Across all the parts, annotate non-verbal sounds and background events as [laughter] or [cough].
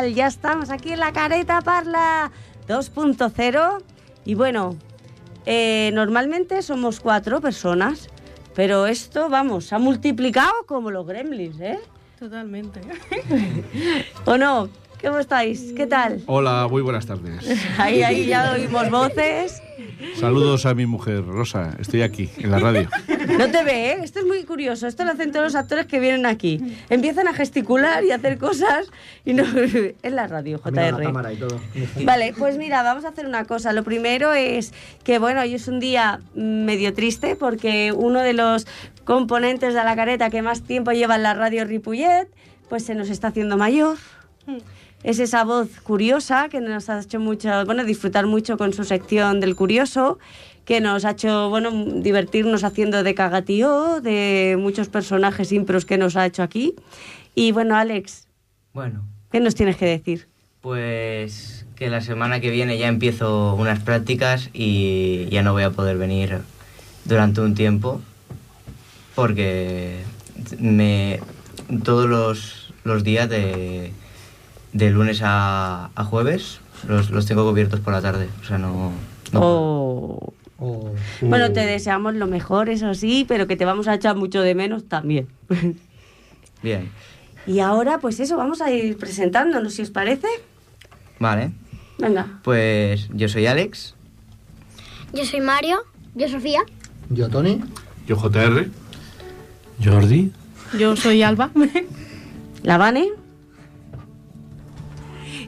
tal? Ya estamos aquí en la Careta Parla 2.0 y bueno, eh, normalmente somos cuatro personas, pero esto, vamos, se ha multiplicado como los gremlins, ¿eh? Totalmente. [laughs] ¿O no? ¿Cómo estáis? ¿Qué tal? Hola, muy buenas tardes. Ahí, ahí ya oímos voces. Saludos a mi mujer, Rosa. Estoy aquí, en la radio. No te ve, ¿eh? Esto es muy curioso. Esto lo hacen todos los actores que vienen aquí. Empiezan a gesticular y a hacer cosas y no... [laughs] Es la radio, JR. cámara y todo. Vale, pues mira, vamos a hacer una cosa. Lo primero es que, bueno, hoy es un día medio triste porque uno de los componentes de la careta que más tiempo lleva en la radio Ripollet, pues se nos está haciendo mayor. Es esa voz curiosa que nos ha hecho mucho, bueno, disfrutar mucho con su sección del curioso, que nos ha hecho, bueno, divertirnos haciendo de cagatío, de muchos personajes impros que nos ha hecho aquí. Y bueno, Alex, Bueno, ¿qué nos tienes que decir? pues que la semana que viene ya empiezo unas prácticas y ya no voy a poder venir durante un tiempo porque me todos los, los días de, de lunes a, a jueves los, los tengo cubiertos por la tarde. O sea, no... no. Oh. Oh. Bueno, te deseamos lo mejor, eso sí, pero que te vamos a echar mucho de menos también. [laughs] Bien, y ahora, pues eso, vamos a ir presentándonos, si os parece. vale. Venga. Pues yo soy Alex. Yo soy Mario. Yo Sofía. Yo, Tony. Yo, JR. Jordi. Yo soy Alba. [laughs] ¿La Vane?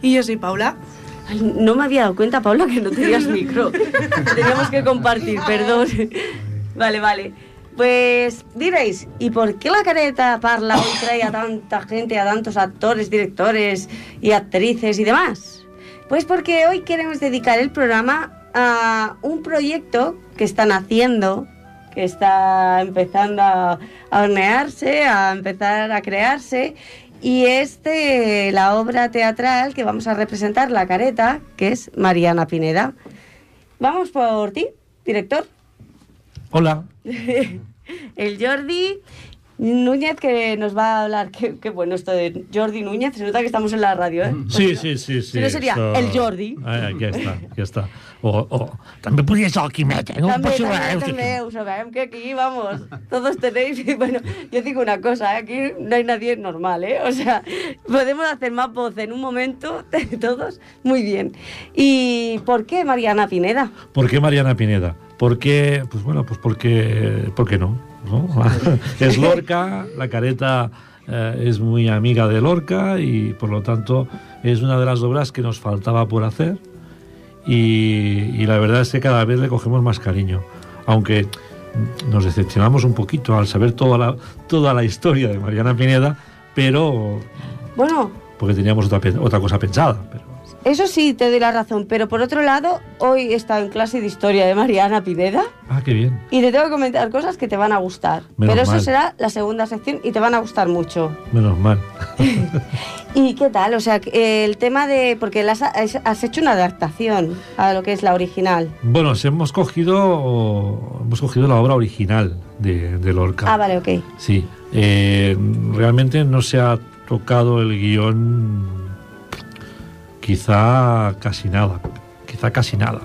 Y yo soy Paula. Ay, no me había dado cuenta, Paula, que no tenías [laughs] micro. Teníamos que compartir, perdón. Vale, vale. Pues diréis, ¿y por qué la careta parla hoy trae a tanta gente, a tantos actores, directores y actrices y demás? Pues porque hoy queremos dedicar el programa a un proyecto que están haciendo, que está empezando a, a hornearse, a empezar a crearse, y es de la obra teatral que vamos a representar, La Careta, que es Mariana Pineda. Vamos por ti, director. Hola. [laughs] El Jordi Núñez que nos va a hablar. Qué, qué bueno esto de Jordi Núñez. Se nota que estamos en la radio, ¿eh? Sí, sí, sí, sí. Si no sería el Jordi. Ah, aquí està, aquí està. O, o també podria ser el Quimet, eh? No També, també, veure, també, ho sabem que aquí, vamos, todos tenéis, y [laughs] bueno, yo digo una cosa, ¿eh? aquí no hay nadie normal, ¿eh? O sea, podemos hacer más voz en un momento, todos, muy bien. ¿Y por qué Mariana Pineda? ¿Por qué Mariana Pineda? ¿Por qué? Pues bueno, pues porque, ¿por qué no? ¿no? [laughs] es Lorca, la careta eh, es muy amiga de Lorca y por lo tanto es una de las obras que nos faltaba por hacer y, y la verdad es que cada vez le cogemos más cariño, aunque nos decepcionamos un poquito al saber toda la, toda la historia de Mariana Pineda, pero Bueno, porque teníamos otra, otra cosa pensada. Pero, eso sí, te doy la razón, pero por otro lado, hoy he estado en clase de historia de Mariana Pineda ah, qué bien. y te tengo que comentar cosas que te van a gustar. Menos pero eso mal. será la segunda sección y te van a gustar mucho. Menos mal. [laughs] ¿Y qué tal? O sea, eh, el tema de... Porque has has hecho una adaptación a lo que es la original. Bueno, hemos cogido hemos cogido la obra original de, de Lorca. Ah, vale, ok. Sí. Eh, realmente no se ha tocado el guion quizá casi nada. Quizá casi nada.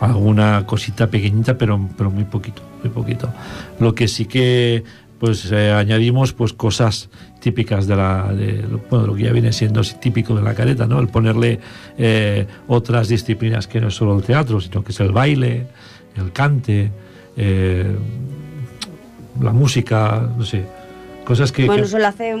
Alguna cosita pequeñita, pero, pero muy poquito, muy poquito. Lo que sí que pues eh, añadimos pues cosas típicas de la bueno, lo que ya viene siendo típico de la careta, ¿no? El ponerle eh, otras disciplinas que no es solo el teatro, sino que es el baile, el cante, eh, la música, no sé, cosas que, Bueno, que- eso lo hace...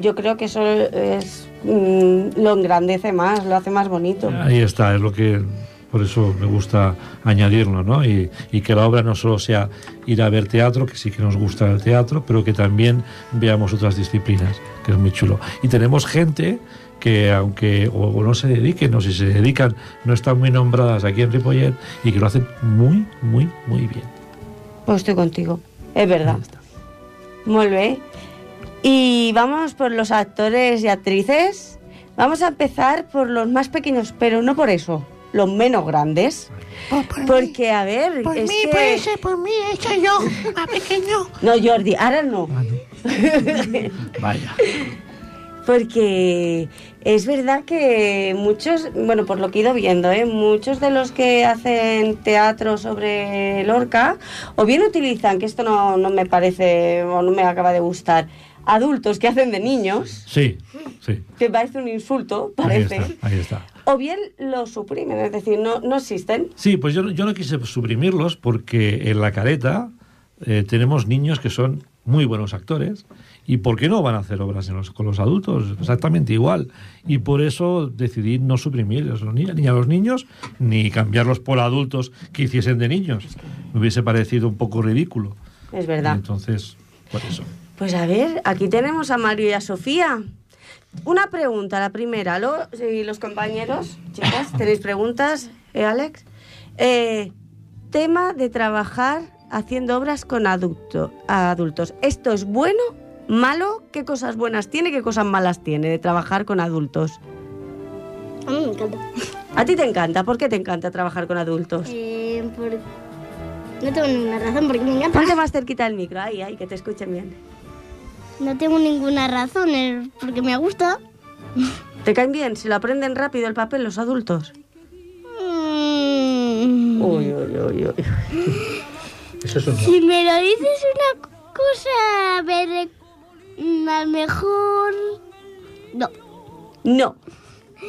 Yo creo que eso es... mm, lo engrandece más, lo hace más bonito. ahí está, es lo que por eso me gusta añadirlo, ¿no? Y, y que la obra no solo sea ir a ver teatro, que sí que nos gusta el teatro, pero que también veamos otras disciplinas, que es muy chulo. Y tenemos gente que aunque o, o no se dediquen, o si se dedican, no están muy nombradas aquí en Ripollet y que lo hacen muy, muy, muy bien. Pues estoy contigo. Es verdad. Muy bien. Y vamos por los actores y actrices. Vamos a empezar por los más pequeños, pero no por eso, los menos grandes. Porque, a ver, Por es mí, que... puede ser por mí, hecho yo, más pequeño. No, Jordi, ahora no. [laughs] Vaya. porque es verdad que muchos, bueno, por lo que he ido viendo, ¿eh? muchos de los que hacen teatro sobre Lorca, o bien utilizan, que esto no, no me parece o no me acaba de gustar, adultos que hacen de niños. Sí, sí. Que parece un insulto, parece. Ahí está, ahí está. O bien los suprimen, es decir, no, no existen. Sí, pues yo, yo no quise suprimirlos porque en la careta eh, tenemos niños que son muy buenos actores ¿Y por qué no van a hacer obras con los adultos? Exactamente igual. Y por eso decidí no suprimir a los, ni a los niños ni cambiarlos por adultos que hiciesen de niños. Me hubiese parecido un poco ridículo. Es verdad. entonces, por eso. Pues a ver, aquí tenemos a Mario y a Sofía. Una pregunta, la primera. Los, los compañeros, chicas, [laughs] ¿tenéis preguntas, eh, Alex? Eh, tema de trabajar haciendo obras con adulto, adultos. ¿Esto es bueno malo, ¿qué cosas buenas tiene, qué cosas malas tiene de trabajar con adultos? A mí me encanta. [laughs] ¿A ti te encanta? ¿Por qué te encanta trabajar con adultos? Eh, No tengo ninguna razón, porque me encanta. Ponte más cerquita del micro, ahí, ahí, que te escuchen bien. No tengo ninguna razón, es porque me gusta. ¿Te caen bien? ¿Se lo aprenden rápido el papel los adultos? Mm. Uy, uy, uy, uy. Eso es Si me lo dices una cosa, a ver, Mm, a lo mejor... No. No.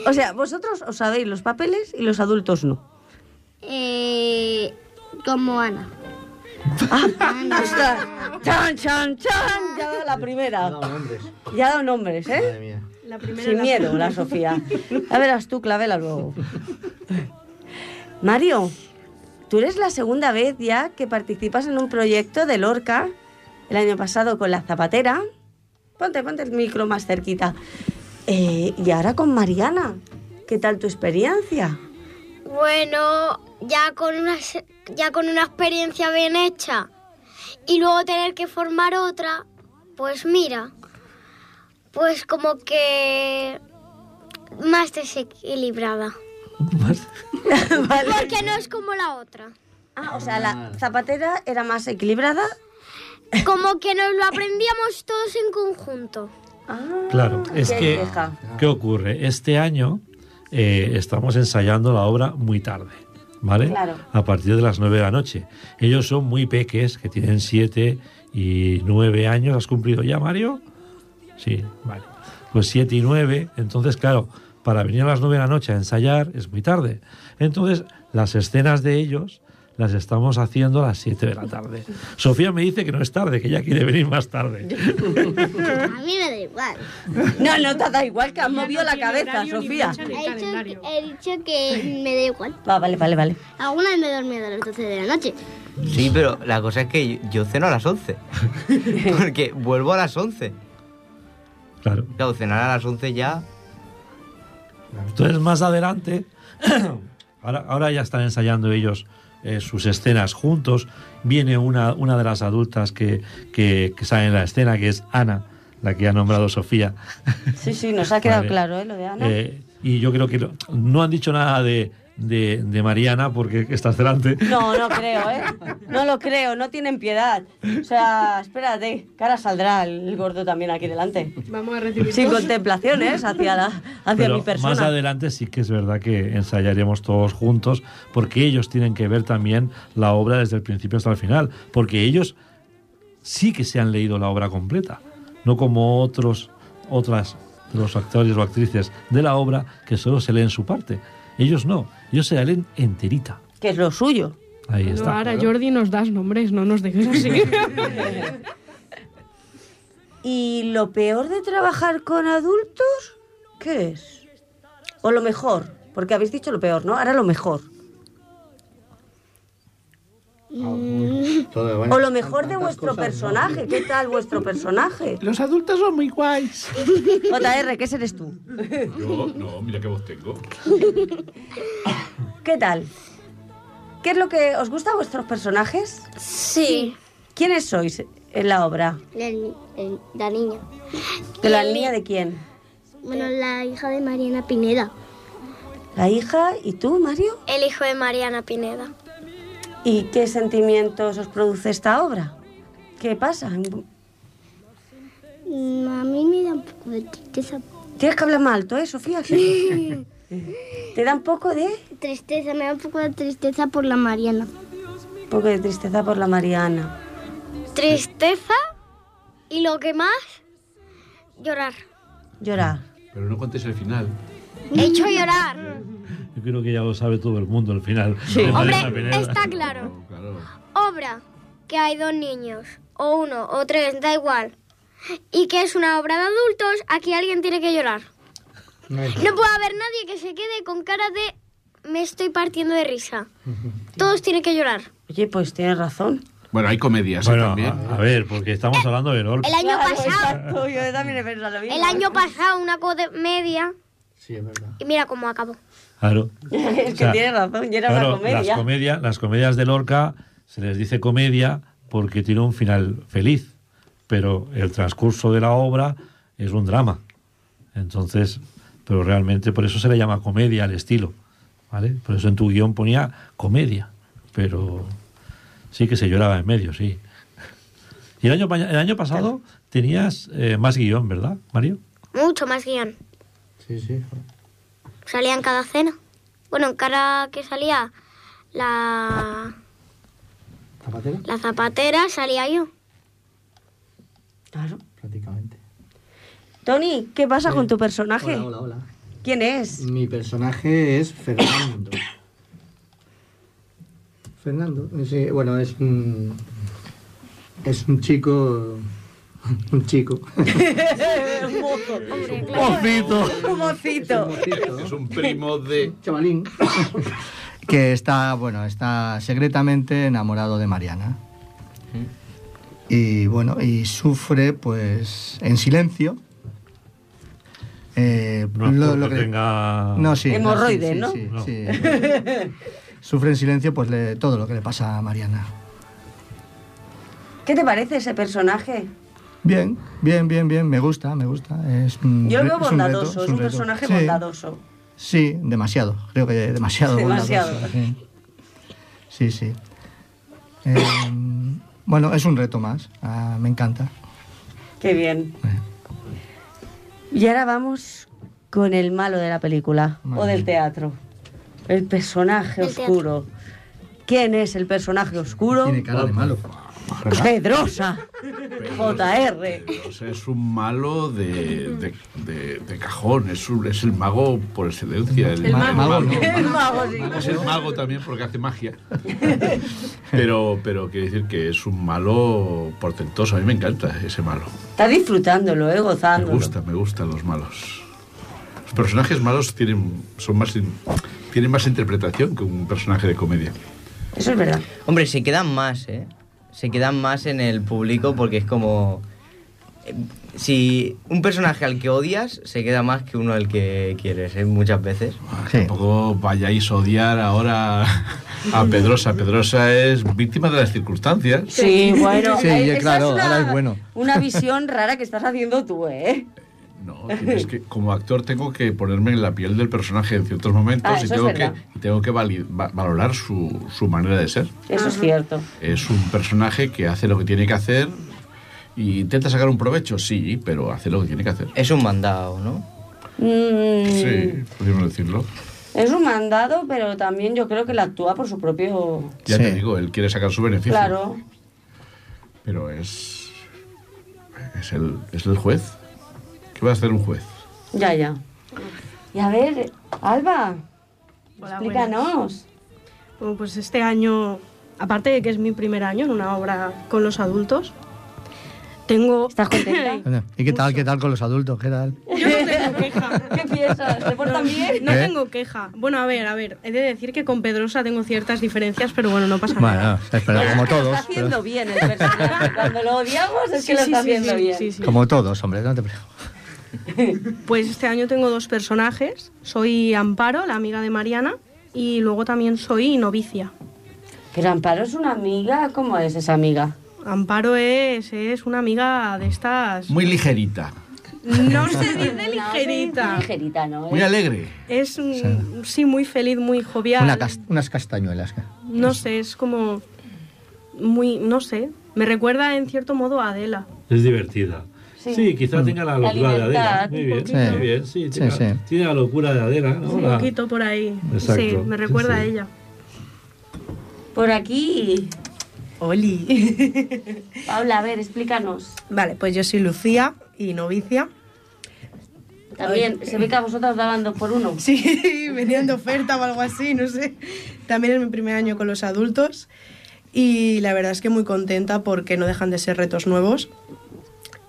O sea, vosotros os sabéis los papeles y los adultos no. Eh, como Ana. Ah. [laughs] Chan, chan, chan. Ya da la primera. Ya ha dado nombres. Ya ha dado nombres, ¿eh? La primera Sin miedo, la Sofía. Ya verás tú, clavela luego. Mario, tú eres la segunda vez ya que participas en un proyecto de Lorca. El año pasado con la zapatera Ponte, ponte el micro más cerquita. Eh, y ahora con Mariana, ¿qué tal tu experiencia? Bueno, ya con una, ya con una experiencia bien hecha y luego tener que formar otra, pues mira, pues como que más desequilibrada. [laughs] Porque no es como la otra. Ah, o sea, la zapatera era más equilibrada como que nos lo aprendíamos todos en conjunto. Ah, claro, es que, ¿qué ocurre? Este año eh, estamos ensayando la obra muy tarde, ¿vale? Claro. A partir de las nueve de la noche. Ellos son muy peques, que tienen siete y nueve años. ¿Has cumplido ya, Mario? Sí, vale. Pues siete y nueve. Entonces, claro, para venir a las nueve de la noche a ensayar es muy tarde. Entonces, las escenas de ellos las estamos haciendo a las 7 de la tarde. Sofía me dice que no es tarde, que ella quiere venir más tarde. A mí me da igual. No, no te da igual, que has movido la cabeza, Sofía. He dicho, que, he dicho que me da igual. Va, vale, vale, vale. Alguna vez me he dormido a las 12 de la noche. Sí, pero la cosa es que yo ceno a las 11. [laughs] Porque vuelvo a las 11. Claro. Claro, cenar a las 11 ya... Entonces, más adelante, [clears throat] ahora, ahora ya están ensayando ellos eh, sus escenas juntos. Viene una, una de las adultas que, que, sale en la escena, que es Ana, la que ha nombrado Sofía. Sí, sí, nos ha quedado [laughs] claro ¿eh? lo de Ana. Eh, y yo creo que no han dicho nada de, de, Mariana porque estás delante. No, no creo, ¿eh? No lo creo, no tienen piedad. O sea, espérate, cara saldrá el gordo también aquí delante. Vamos a recibir. Sin contemplaciones hacia, la, hacia mi persona. Más adelante sí que es verdad que ensayaremos todos juntos porque ellos tienen que ver también la obra desde el principio hasta el final. Porque ellos sí que se han leído la obra completa, no como otros, otras los actores o actrices de la obra que solo se leen su parte. Ellos no, ellos se la leen enterita. Que es lo suyo. Ahí está. Ahora, Jordi, nos das nombres, no nos dejes así. [laughs] ¿Y lo peor de trabajar con adultos? ¿Qué es? ¿O lo mejor? Porque habéis dicho lo peor, ¿no? Ahora lo mejor. Mm. O lo mejor de vuestro personaje. ¿Qué tal vuestro personaje? Los adultos son muy guays. JR, ¿qué eres tú? Yo, no, mira qué voz tengo. ¿Qué tal? ¿Qué es lo que os gusta a vuestros personajes? Sí. ¿Quiénes sois en la obra? La, niña. ¿De la niña de quién? Bueno, la hija de Mariana Pineda. ¿La hija? ¿Y tú, Mario? El hijo de Mariana Pineda. ¿Y qué sentimientos os produce esta obra? ¿Qué pasa? Mm, A mí me da un poco de tristeza. Tienes que hablar más alto, ¿eh, Sofía? [laughs] ¿Te da un poco de...? Tristeza, me da un poco de tristeza por la Mariana. Un poco de tristeza por la Mariana. Tristeza y lo que más, llorar. Llorar. Pero no contes el final. He hecho llorar. Creo que ya lo sabe todo el mundo al final. Sí. Hombre, está claro. Claro. Obra que hay dos niños, o uno, o tres, da igual. Y que es una obra de adultos, aquí alguien tiene que llorar. No puede haber nadie que se quede con cara de me estoy partiendo de risa. Todos tienen que llorar. Oye, pues tienes razón. Bueno, hay comedias ¿eh? Bueno, también. a, a ver, porque estamos hablando de Lorca. El año Claro, pasado, exacto, yo también he pensado lo mismo. el año pasado una comedia Sí, es verdad. y mira cómo acabó. Claro. [laughs] es que O sea, tienes razón, y era claro, una comedia. Las, comedia, las comedias de Lorca se les dice comedia porque tiene un final feliz, pero el transcurso de la obra es un drama. Entonces, pero realmente por eso se le llama comedia al estilo, ¿vale? Por eso en tu guion ponía comedia, pero sí que se lloraba en medio, sí. Y el año, el año pasado tenías eh, más guion, ¿verdad, Mario? Mucho más guion. Sí, sí. Salía en cada cena. Bueno, en cada que salía la, ¿Zapatera? la zapatera, salía yo. Claro. Prácticamente. Tony, ¿qué pasa con tu personaje? Hola, hola, hola. ¿Quién es? Mi personaje es Fernando. Fernando, sí, bueno, es un. Es un chico. [laughs] Un chico. Un [laughs] mozo. Hombre, claro. ¡Mocito! Un mocito. Es un primo de... [laughs] chavalín. que está, bueno, está secretamente enamorado de Mariana. Y bueno, y sufre pues en silencio. Eh, No es lo- que- tenga... No, sí. Hemorroides, sí, ¿no? sí, No. sí. Sufre en silencio pues le- todo lo que le pasa a Mariana. ¿Qué te parece ese personaje? Bien, bien, bien, bien. Me gusta, me gusta. Es, un Yo lo veo es un reto, bondadoso, es un personaje Sí, bondadoso. Sí, demasiado. Creo que demasiado. Demasiado. bondadoso, Sí, sí. sí. Eh, bueno, es un reto más. Ah, me encanta. Qué bien. Eh. Y ahora vamos con el malo de la película o del teatro. El personaje teatro. oscuro. ¿Quién es el personaje oscuro? Tiene cara de malo. Pedrosa. JR. O sea, es un malo de, de, de- de cajón, es, un- es el mago por excelencia. El, Ma- mago no. El mago, sí. Es el mago también porque hace magia. Pero, pero quiere decir que es un malo portentoso. A mí me encanta ese malo. Está disfrutándolo, ¿eh? Me Gozándolo. gusta, me gustan los malos. Los personajes malos tienen, son más, tienen más interpretación que un personaje de comedia. Eso es verdad. Hombre, se quedan más, ¿eh? Se quedan más en el público porque es como... eh, Si un personaje al que odias se queda más que uno al que quieres, ¿eh? Muchas veces. Sí. Tampoco vayáis a odiar ahora a Pedrosa. Pedrosa es víctima de las circunstancias. Sí, bueno. Sí, claro, es una- ahora es bueno. Una visión rara que estás haciendo tú, ¿eh? No, tienes que, como actor tengo que ponerme en la piel del personaje en ciertos momentos Ah, y tengo que, tengo que vali- va- valorar su, su manera de ser. Eso es cierto. Es un personaje que hace lo que tiene que hacer y intenta sacar un provecho, sí, pero hace lo que tiene que hacer. Es un mandado, ¿no? Mm, Sí, podríamos decirlo. Es un mandado, pero también yo creo que la actúa por su propio... Ya Sí. te digo, él quiere sacar su beneficio. Claro. Pero es. Es el, es el juez. ¿Qué va a hacer un juez? Ya, ya. Y a ver, Alba, Hola, explícanos. Bueno, pues este año, aparte de que es mi primer año en una obra con los adultos, tengo... ¿Estás contenta? [laughs] ¿Y qué tal, qué tal con los adultos? ¿Qué tal? Yo no tengo queja. [laughs] ¿Qué piensas? ¿Se portan bien? No ¿Eh? tengo queja. Bueno, a ver, a ver. He de decir que con Pedrosa tengo ciertas diferencias, pero bueno, no pasa nada. Bueno, espera, como Lo todos. está haciendo pero- bien el personaje. Cuando lo odiamos es que lo Sí, está haciendo sí, bien. sí, sí. Como todos, hombre, no te preocupes. [laughs] Pues este año tengo dos personajes. Soy Amparo, la amiga de Mariana, y luego también soy novicia. Pero Amparo es una amiga, ¿cómo es esa amiga? Amparo es, es una amiga de estas... Muy ligerita, No se dice [laughs] No, ligerita. sí, ligerita, ¿no? muy alegre. Es, mm, sí, muy feliz, muy jovial. Una unas castañuelas. No sé, es como... Muy, no sé. Me recuerda en cierto modo a Adela. Es divertida. Sí, quizá tenga la La locura de Adela. Muy un bien, muy sí. Sí, Tiene, sí. tiene la locura de Adela, ¿no? Un poquito por ahí. Exacto. Sí, me recuerda Sí, a sí. ella. Por aquí. Oli. [laughs] Paula, a ver, explícanos. vale, pues yo soy Lucía y novicia. También, se ve que a vosotros daban dos por uno. Sí, [laughs] venían de oferta o algo así, no sé. También es mi primer año con los adultos y la verdad es que muy contenta porque no dejan de ser retos nuevos.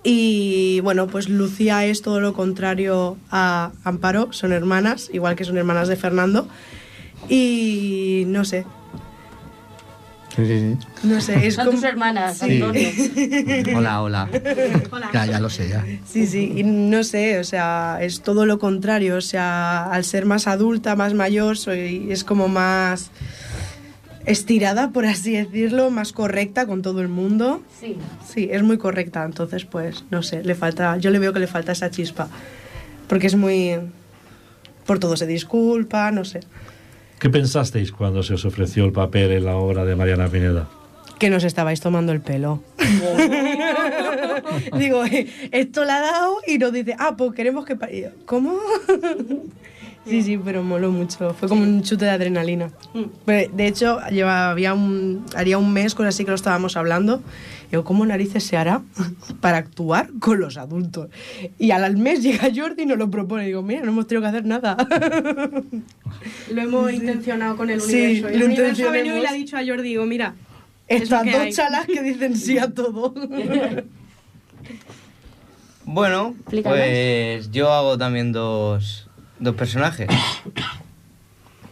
Y bueno, pues Lucía es todo lo contrario a Amparo, son hermanas, igual que son hermanas de Fernando. Y no sé, Sí, sí, sí. no sé, es Son como... tus hermanas, Sí. Antonio. [laughs] Hola, hola. Hola. Ya, ya lo sé, ya. Sí, sí, y no sé, o sea, es todo lo contrario, o sea, al ser más adulta, más mayor, soy, es como más estirada, por así decirlo, más correcta con todo el mundo. Sí. Sí, es muy correcta, entonces pues, no sé, le falta, yo le veo que le falta esa chispa, porque es muy... Por todo se disculpa, no sé. ¿Qué pensasteis cuando se os ofreció el papel en la obra de Mariana Pineda? Que nos estabais tomando el pelo. [laughs] Digo, eh, esto la ha dado y nos dice, ah, pues queremos que... pa-". Y yo, ¿Cómo? [laughs] sí, sí, pero moló mucho. Fue como un chute de adrenalina. Pero, de hecho, lleva, había un, haría un mes con así que lo estábamos hablando. Digo, ¿cómo narices se hará [laughs] para actuar con los adultos? Y al, al mes llega Jordi y nos lo propone. Digo, mira, no hemos tenido que hacer nada. [laughs] Lo hemos intencionado con el Sí, universo. Y lo el universo ha venido y le ha dicho a Jordi, digo, mira, Estas dos hay. chalas que dicen sí a todo. [laughs] Bueno, Explícanos. pues yo hago también dos, dos personajes.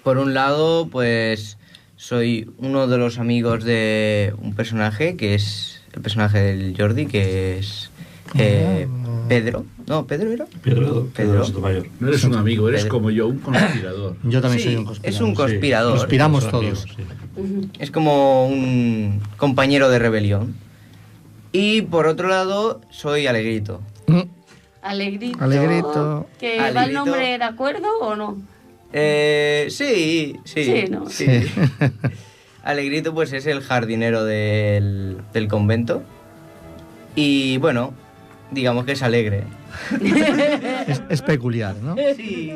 Por un lado, pues soy uno de los amigos de un personaje que es el personaje del Jordi, que es eh, Pedro. No, ¿Pedro era? Pedro, Pedro Pedro. No eres un amigo, eres Pedro. como yo, un conspirador. Yo también Sí, soy un conspirador. es un Sí, conspirador. Conspiramos amigos, todos. sí. Es como un compañero de rebelión. Y por otro lado, soy Alegrito. Mm, Alegrito. Alegrito. ¿Que va el nombre de acuerdo o no? Eh, sí, sí. Sí, ¿no? sí. Sí. [laughs] Alegrito pues es el jardinero del, del convento. Y bueno, digamos que es alegre. [laughs] es, es peculiar, ¿no? Sí.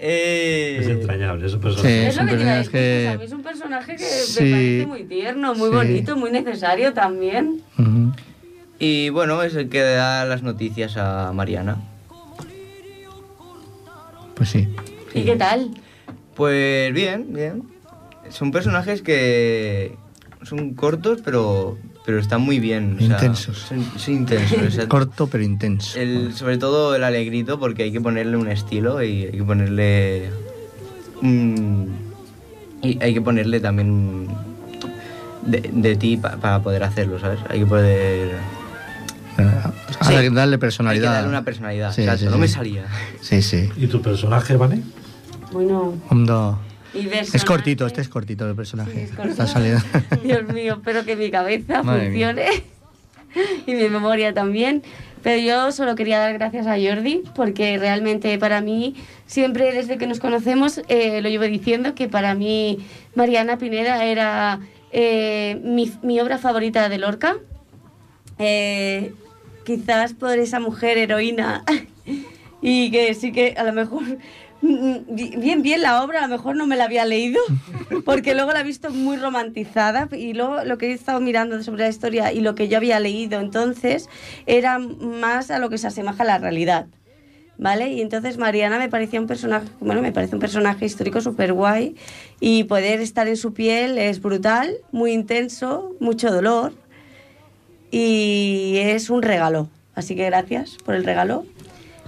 Eh, Es entrañable, es un personaje. Sí. Es que personaje es un personaje que Sí. me parece muy tierno, muy Sí. bonito, muy necesario también. Y bueno, es el que da las noticias a Mariana. Pues sí. ¿Y qué tal? Pues bien, bien. Son personajes que son cortos, pero, pero están muy bien. o sea, Intensos. Son, son intensos. o sea, Corto pero intenso. el, sobre todo el alegrito, porque hay que ponerle un estilo y hay que ponerle. y hay que ponerle también de, de ti pa- para poder hacerlo, ¿sabes? Hay que poder. Eh, Sí. hay que darle Hay que personalidad. darle una personalidad. Sí, exacto, sí, no me salía. Sí, sí. ¿Y tu personaje, Vane? Bueno, Es cortito, este es cortito el personaje. Sí, es cortito. Está saliendo. [laughs] Dios mío, espero que mi cabeza Madre funcione [laughs] y mi memoria también. Pero yo solo quería dar gracias a Jordi porque realmente para mí, siempre desde que nos conocemos, eh, lo llevo diciendo que para mí Mariana Pineda era eh, mi, mi obra favorita de Lorca. Eh, quizás por esa mujer heroína y que sí que a lo mejor mm, bien bien la obra a lo mejor no me la había leído porque luego la he visto muy romantizada y luego lo que he estado mirando sobre la historia y lo que yo había leído entonces era más a lo que se asemeja a la realidad ¿Vale? Y entonces Mariana me parecía un personaje, bueno, me parece un personaje histórico súper guay y poder estar en su piel es brutal, muy intenso, mucho dolor y es un regalo. Así que gracias por el regalo.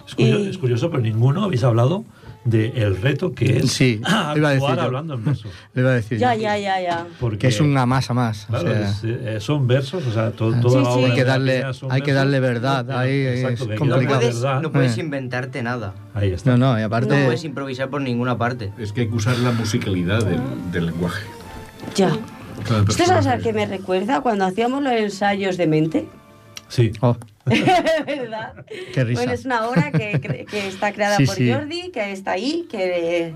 Es, curio- Y- es curioso, pero ninguno habéis hablado del reto que es Sí, [laughs] actuar [laughs] iba a decir yo. hablando en verso. Le iba a decir. Ya, yo. ya, ya, ya. Porque, Que es una más a más. o Claro, sea, es, eh, son versos, o sea, to- Ah, toda Sí, la sí. obra Hay que de darle- hay que darle verdad, ahí es Exacto, hay que No complicado. puedes, no puedes Eh. inventarte nada. Ahí está. no, no, y No aparte. puedes improvisar por ninguna parte. Es que hay que usar la musicalidad del, del lenguaje. Ya. ¿Usted sabe a qué me recuerda? Cuando hacíamos los ensayos de mente. Sí. Oh, [laughs] ¿Verdad? [laughs] qué risa. Bueno, es una obra que, cre- que está creada Sí, por sí. Jordi, que está ahí, que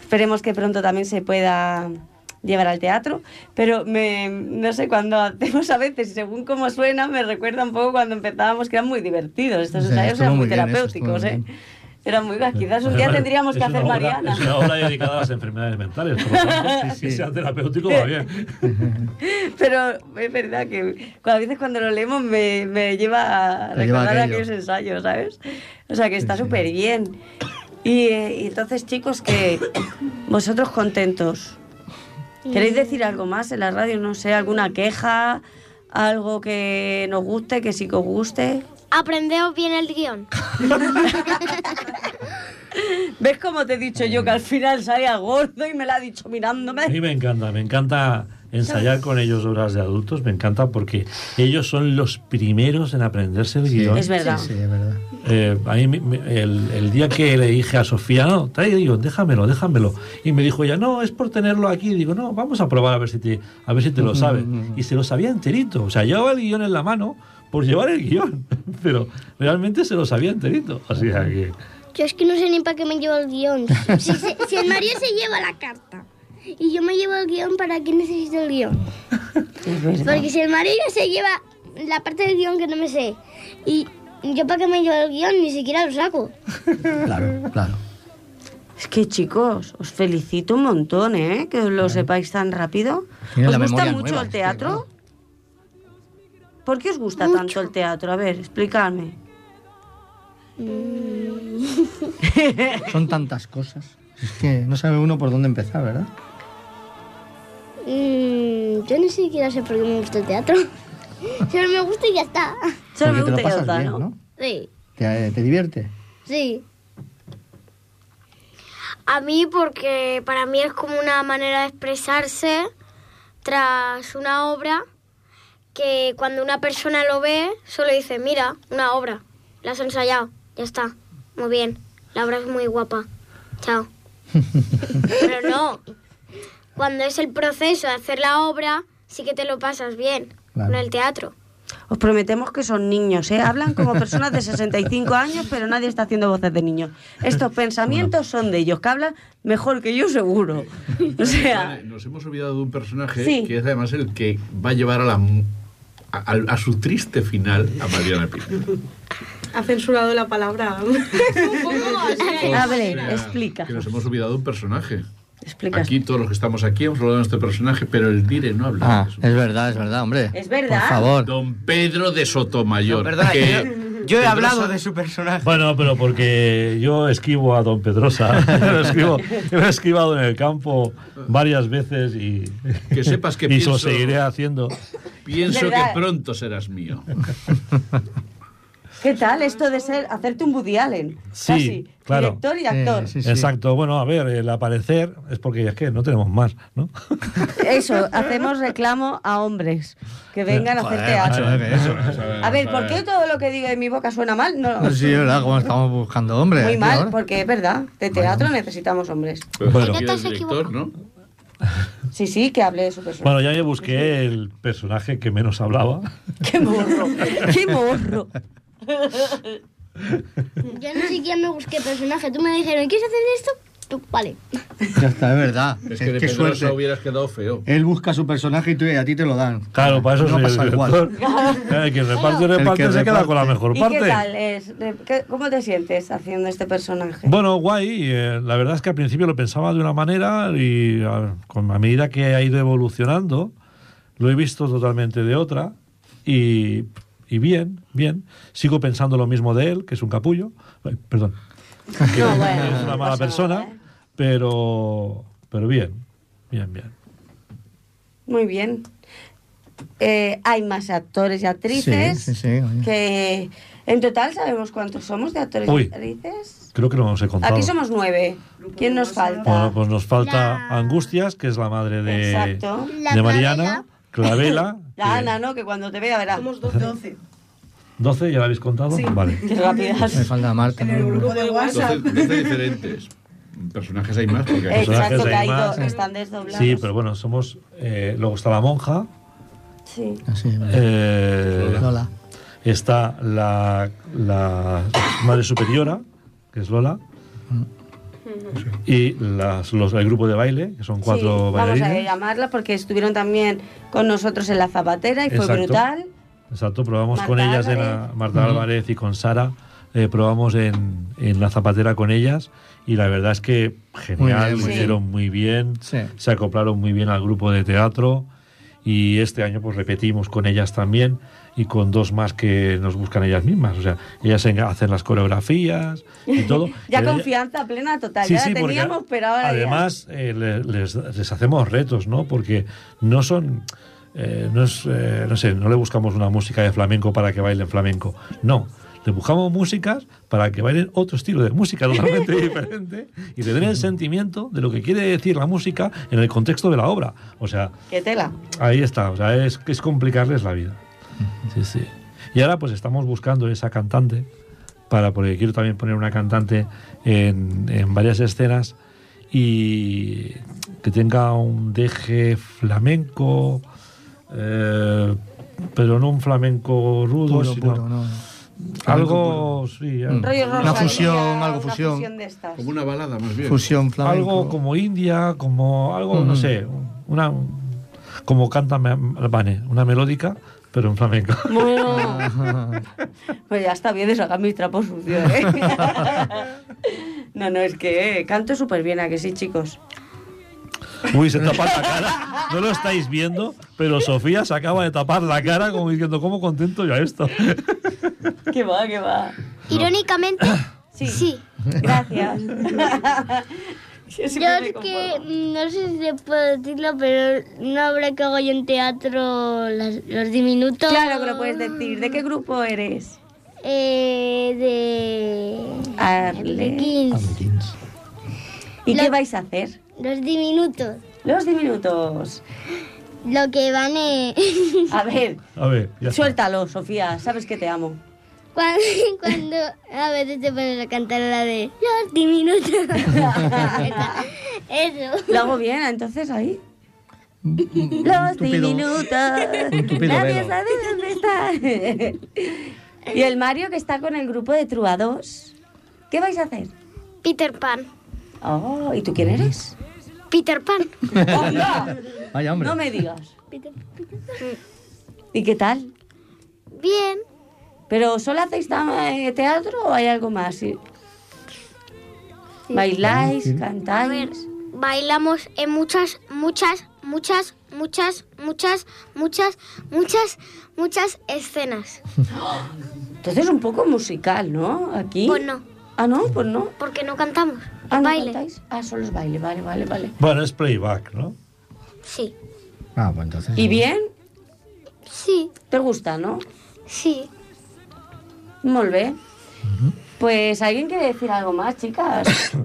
esperemos que pronto también se pueda llevar al teatro, pero me, no sé, cuando hacemos a veces, según cómo suena, me recuerda un poco cuando empezábamos, que eran muy divertidos, estos Sí, ensayos eran muy muy bien, eso terapéuticos, ¿eh? bien. Eran muy Quizás un día Además, tendríamos que hacer obra- Mariana. Es una obra dedicada a las enfermedades mentales, por lo tanto, [laughs] si, si sea terapéutico va bien. [laughs] Pero es verdad que a veces cuando lo leemos me, me lleva a lleva recordar aquello. aquellos ensayos, ¿sabes? O sea que está súper bien. Y, eh, y entonces, chicos, que vosotros contentos. ¿Queréis decir algo más en la radio? No sé, alguna queja, algo que nos guste, que sí que os guste. Aprendeos bien el guion. [laughs] ¿Ves cómo te he dicho yo que al final salía gordo y me lo ha dicho A mí mirándome? me encanta, me encanta ensayar con ellos obras de adultos, me encanta porque ellos son los primeros en aprenderse el guion. Es verdad. Sí, sí, es verdad. Eh, a mí el, el día que le dije a Sofía, no, trae guion, déjamelo, déjamelo. Y me dijo ella, no, es por tenerlo aquí. Digo, no, vamos a probar a ver si te, a ver si te lo sabes. Y se lo sabía enterito. O sea, llevaba el guion en la mano por llevar el guion. [laughs] Pero realmente se lo sabía enterito. Así que... Yo es que no sé ni para qué me llevo el guion. Si, el Mario se lleva la carta y yo me llevo el guion, ¿para qué necesito el guion? [laughs] Porque si el Mario se lleva la parte del guion que no me sé y yo para qué me llevo el guion ni siquiera lo saco. [laughs] Claro, claro. Es que chicos, os felicito un montón, ¿eh? Que os lo sepáis tan rápido. ¿Os gusta mucho nueva, el es que, teatro? ¿Por qué os gusta tanto el teatro? A ver, explicadme. Son tantas cosas. Es que no sabe uno por dónde empezar, ¿verdad? Mm, yo ni siquiera sé por qué me gusta el teatro. Solo me gusta y ya está. Solo me Porque te lo gusta y ya pasas está, bien, ¿no? ¿no? Sí, ¿Te, te divierte? sí. A mí porque para mí es como una manera de expresarse tras una obra que cuando una persona lo ve solo dice, mira, una obra, la has ensayado, ya está, muy bien, la obra es muy guapa, chao. [laughs] Pero no, cuando es el proceso de hacer la obra, sí que te lo pasas bien Claro. con el teatro. Os prometemos que son niños, ¿eh? Hablan como personas de 65 años, pero nadie está haciendo voces de niños. Estos pensamientos son de ellos, que hablan mejor que yo seguro. O sea, Nos hemos olvidado de un personaje Sí. que es además el que va a llevar a la a, a- su triste final a Mariana Pino. Ha censurado la palabra. [laughs] a ver, O sea, explica. Que nos hemos olvidado de un personaje. Explica. Aquí todos los que estamos aquí hemos hablado de este personaje, pero el dire no habla. Ah, es verdad, es verdad, hombre. Es verdad. Por favor. Don Pedro de Sotomayor. No, perdona, que yo, yo he Pedrosa- hablado de su personaje. Bueno, pero porque yo esquivo a don Pedrosa. [laughs] lo, esquivo- lo he esquivado en el campo varias veces y, Que sepas que [laughs] y lo pienso- seguiré haciendo. Pienso que pronto serás mío. [laughs] ¿Qué tal esto de ser hacerte un Woody Allen? Sí, Casi. claro. Director y actor. Sí, sí, sí. Exacto. Bueno, a ver, el aparecer es porque es que no tenemos más, ¿no? [laughs] Eso, hacemos reclamo a hombres que vengan a hacer Joder, teatro. macho, eh, eso. [laughs] A ver, ¿por qué todo lo que digo de mi boca suena mal? No, Pues sí, es verdad, como estamos buscando hombres. muy aquí mal, ahora. porque es verdad, de teatro necesitamos hombres. Pero Bueno. No eres has director, ¿no? [laughs] Sí, sí, que hable de su persona. Bueno, ya me busqué el personaje que menos hablaba. ¡Qué morro! ¡Qué morro! Yo no siquiera me busqué personaje. Tú me dijeron, ¿quieres hacer esto? Tú, vale. Ya está, es verdad. [laughs] Es que de Qué Pedrosa suerte. hubieras quedado feo. Él busca su personaje y, tú, y a ti te lo dan. Claro, para eso no soy el pasa director. [laughs] igual. El que reparte, El reparte, que se queda reparte. con la mejor ¿Y parte. qué tal es? De- qué- ¿Cómo te sientes haciendo este personaje? Bueno, guay. eh, la verdad es que al principio lo pensaba de una manera y a, con- a medida que ha ido evolucionando, lo he visto totalmente de otra. Y, y bien, bien. Sigo pensando lo mismo de él, que es un capullo. Ay, perdón. Que [laughs] No, bueno, es una mala persona, nada, ¿eh? pero, pero bien, bien, bien. Muy bien. Eh, hay más actores y actrices Sí, sí, sí, que en total sabemos cuántos somos de actores Uy. y actrices. Creo que no nos he contado. Aquí somos nueve. ¿Quién nos falta? Bueno, pues nos falta La- Angustias, que es la madre de, Exacto. La de Mariana. Clavela. [laughs] La que- Ana, ¿no? Que cuando te vea verá. Somos 12. 12, ¿ya la habéis contado? Sí. Vale. Qué rápidas. Me falta Marta. En el grupo de WhatsApp. 12, 12 diferentes. Personajes hay más. Porque hay Personajes Exacto, que hay hay más. dos, están desdoblados. Sí, pero bueno, somos. eh, luego está la monja. Sí. Así, es verdad. eh, Lola. está la, la madre superiora, que es Lola. Y las, los, el grupo de baile, que son cuatro Sí, vamos a bailarines. llamarla porque estuvieron también con nosotros en la zapatera y fue Exacto. brutal. Exacto, probamos Marta con ellas, en Álvarez. la, Marta Álvarez y con Sara, eh, probamos en, en la zapatera con ellas y la verdad es que genial, Muy bien, lo muy hicieron muy bien, Sí. se acoplaron muy bien al grupo de teatro y este año pues repetimos con ellas también y con dos más que nos buscan ellas mismas, o sea, ellas en- hacen las coreografías y [laughs] todo. Ya confianza plena total. Sí, ya sí, la teníamos, pero ahora ya- además eh, le- les, les hacemos retos, ¿no? Porque no son, eh, no es, eh, no sé, no le buscamos una música de flamenco para que bailen flamenco, no. Le buscamos músicas para que bailen otro estilo de música totalmente [laughs] diferente y le den el sentimiento de lo que quiere decir la música en el contexto de la obra. O sea, Qué tela. Ahí está, o sea, es, es complicarles la vida. Sí, sí. Y ahora pues estamos buscando esa cantante, para, porque quiero también poner una cantante en, en varias escenas y que tenga un deje flamenco, eh, pero no un flamenco rudo, Puro, sino puro, no, no. algo, sí, algo, Mm. Rollo Una Rosalía, fusión, algo una fusión. de estas. Como una balada, más bien. Fusión flamenco. algo como India, como algo, no Ujú. sé, una como canta Me- Vane, una melódica, pero en flamenco. [laughs] Bueno, pues ya está bien de sacar mis trapos sucios, ¿eh? [laughs] No, no, es que eh, canto súper bien, ¿a que sí, chicos? Uy, se tapa la cara. No lo estáis viendo, pero Sofía se acaba de tapar la cara como diciendo, ¿cómo contento ya esto? Que va, que va. Irónicamente, Sí. sí. Gracias. [laughs] Yo es que no sé si se puede decirlo, pero una obra que hago yo en teatro, las- Los Diminutos. Claro que lo puedes decir. ¿De qué grupo eres? Eh, de. Arle. Kings. ¿Y Lo- qué vais a hacer? Los Diminutos. Los diminutos. Lo que van es. A ver, A ver, ya está. suéltalo, Sofía. Sabes que te amo. Cuando, [laughs] cuando a veces te pones a cantar la de Los Diminutos. [laughs] Eso. Lo hago bien, entonces ahí. Los diminutos. Nadie velo. sabe dónde está. y el Mario que está con el grupo de Truados. ¿Qué vais a hacer? Peter Pan. Oh, ¿y tú quién eres? Peter Pan. [laughs] ¡Onda! Vaya, hombre. No me digas. Peter- ¿Y qué tal? Bien. ¿Pero solo hacéis eh, teatro o hay algo más? Sí. ¿Bailáis? A ver, ¿Cantáis? bailamos en muchas, muchas, muchas, muchas, muchas, muchas, muchas, muchas escenas. Entonces un poco musical, ¿no? Aquí. Pues no, Ah, no, pues no. porque no cantamos. Ah, ¿no baile. cantáis? Ah, solo es baile, vale, vale, vale. Bueno, es playback, ¿no? Sí. Ah, pues entonces. ¿Y bien? Sí, ¿Te gusta, no? sí. Muy bien. Pues, ¿alguien quiere decir algo más, chicas? [coughs]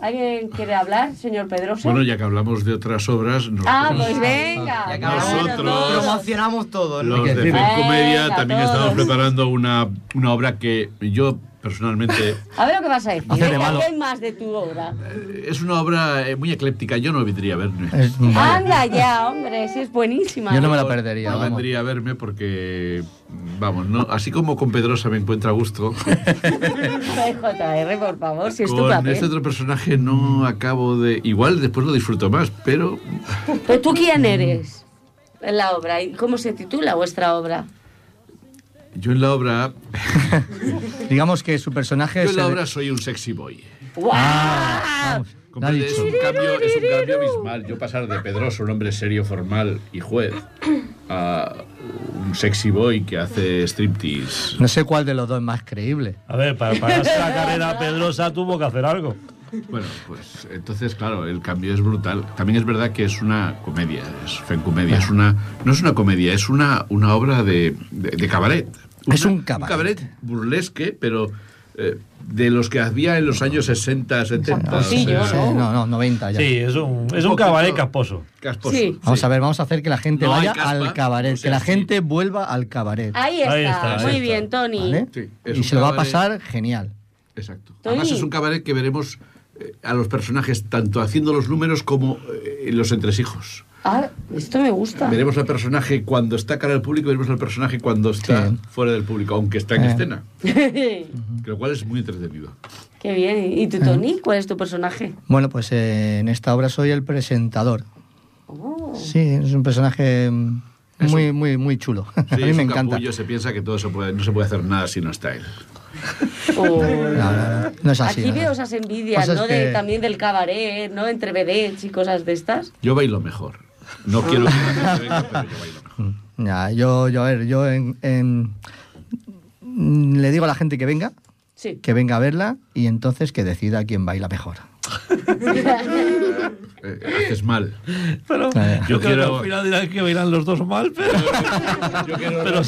¿Alguien quiere hablar, señor Pedroso? Bueno, ya que hablamos de otras obras, nosotros, ah, pues venga. Ya que nosotros- todos. Promocionamos todo, ¿no? los de. Comedia también todos. estamos preparando una, una obra que yo personalmente [laughs] A ver lo que vas a decir. Hace de Venga, malo. ¿Qué hay más de tu obra? eh, es una obra eh, muy ecléptica. Yo no vendría a verme. Es-. Anda ya, hombre, si es buenísima. Yo no me la perdería. No vendría a verme porque, vamos, no, así como con Pedrosa me encuentra a gusto, [laughs] JR, por favor, si es tu con papel. este otro personaje no acabo de... Igual después lo disfruto más, pero ¿Pero tú quién eres en la obra? ¿Y cómo se titula vuestra obra? Yo en la obra, [laughs] Digamos que su personaje yo es. en la obra soy un sexy boy. Ha Comprende, es un cambio, es un cambio abismal. Yo pasar de Pedroso, un hombre serio, formal y juez, a un sexy boy que hace striptease. No sé cuál de los dos es más creíble. A ver, para [laughs] pagarse la carrera Pedrosa tuvo que hacer algo. Bueno, pues entonces, claro, el cambio es brutal. También es verdad que es una comedia, es comedia, es una, no es una comedia, es una, una obra de, de, de cabaret. Es Una- un cabaret. burlesque, pero eh, de los que había en los años 60, 70. Sí, yo, Sí, ¿no? no, no, 90 ya. Sí, es un, es un cabaret casposo. Casposo, Sí. Vamos a ver, vamos a hacer que la gente No vaya caspa, al cabaret, o sea, que la sí. gente vuelva al cabaret. Ahí está, Ahí está, ahí muy está. bien, Tony. ¿vale? Sí, es y un se lo va a cabaret- pasar genial. Exacto. Tony. Además es un cabaret que veremos eh, a los personajes tanto haciendo los números como eh, los entresijos. Ah, esto me gusta. Veremos al personaje cuando está cara al público, veremos al personaje cuando está Sí. fuera del público, aunque está en Eh. escena. [laughs] Qué Lo cual es muy entretenido. bien. ¿Y tú, Tony? ¿Cuál es tu personaje? Bueno, pues eh, en esta obra soy el presentador. Oh. Sí, es un personaje Es muy, muy, muy chulo. Sí, [laughs] a mí es me un encanta. capullo, se piensa que todo se puede, no se puede hacer nada si no está él. [laughs] Oh. No, no, no, no es así. Aquí veo esas envidias, ¿no? De, también del cabaret, ¿no? Entre vedettes y cosas de estas. Yo bailo mejor. No [laughs] quiero que venga, pero yo bailo. Mm, Ya, yo, yo, a ver, yo en- en- le digo a la gente que venga, Sí. que venga a verla y entonces que decida quién baila mejor. Eh, haces mal. Pero Eh, yo yo creo que quiero- al final dirán que bailan los dos mal, pero, [laughs] Yo quiero pero,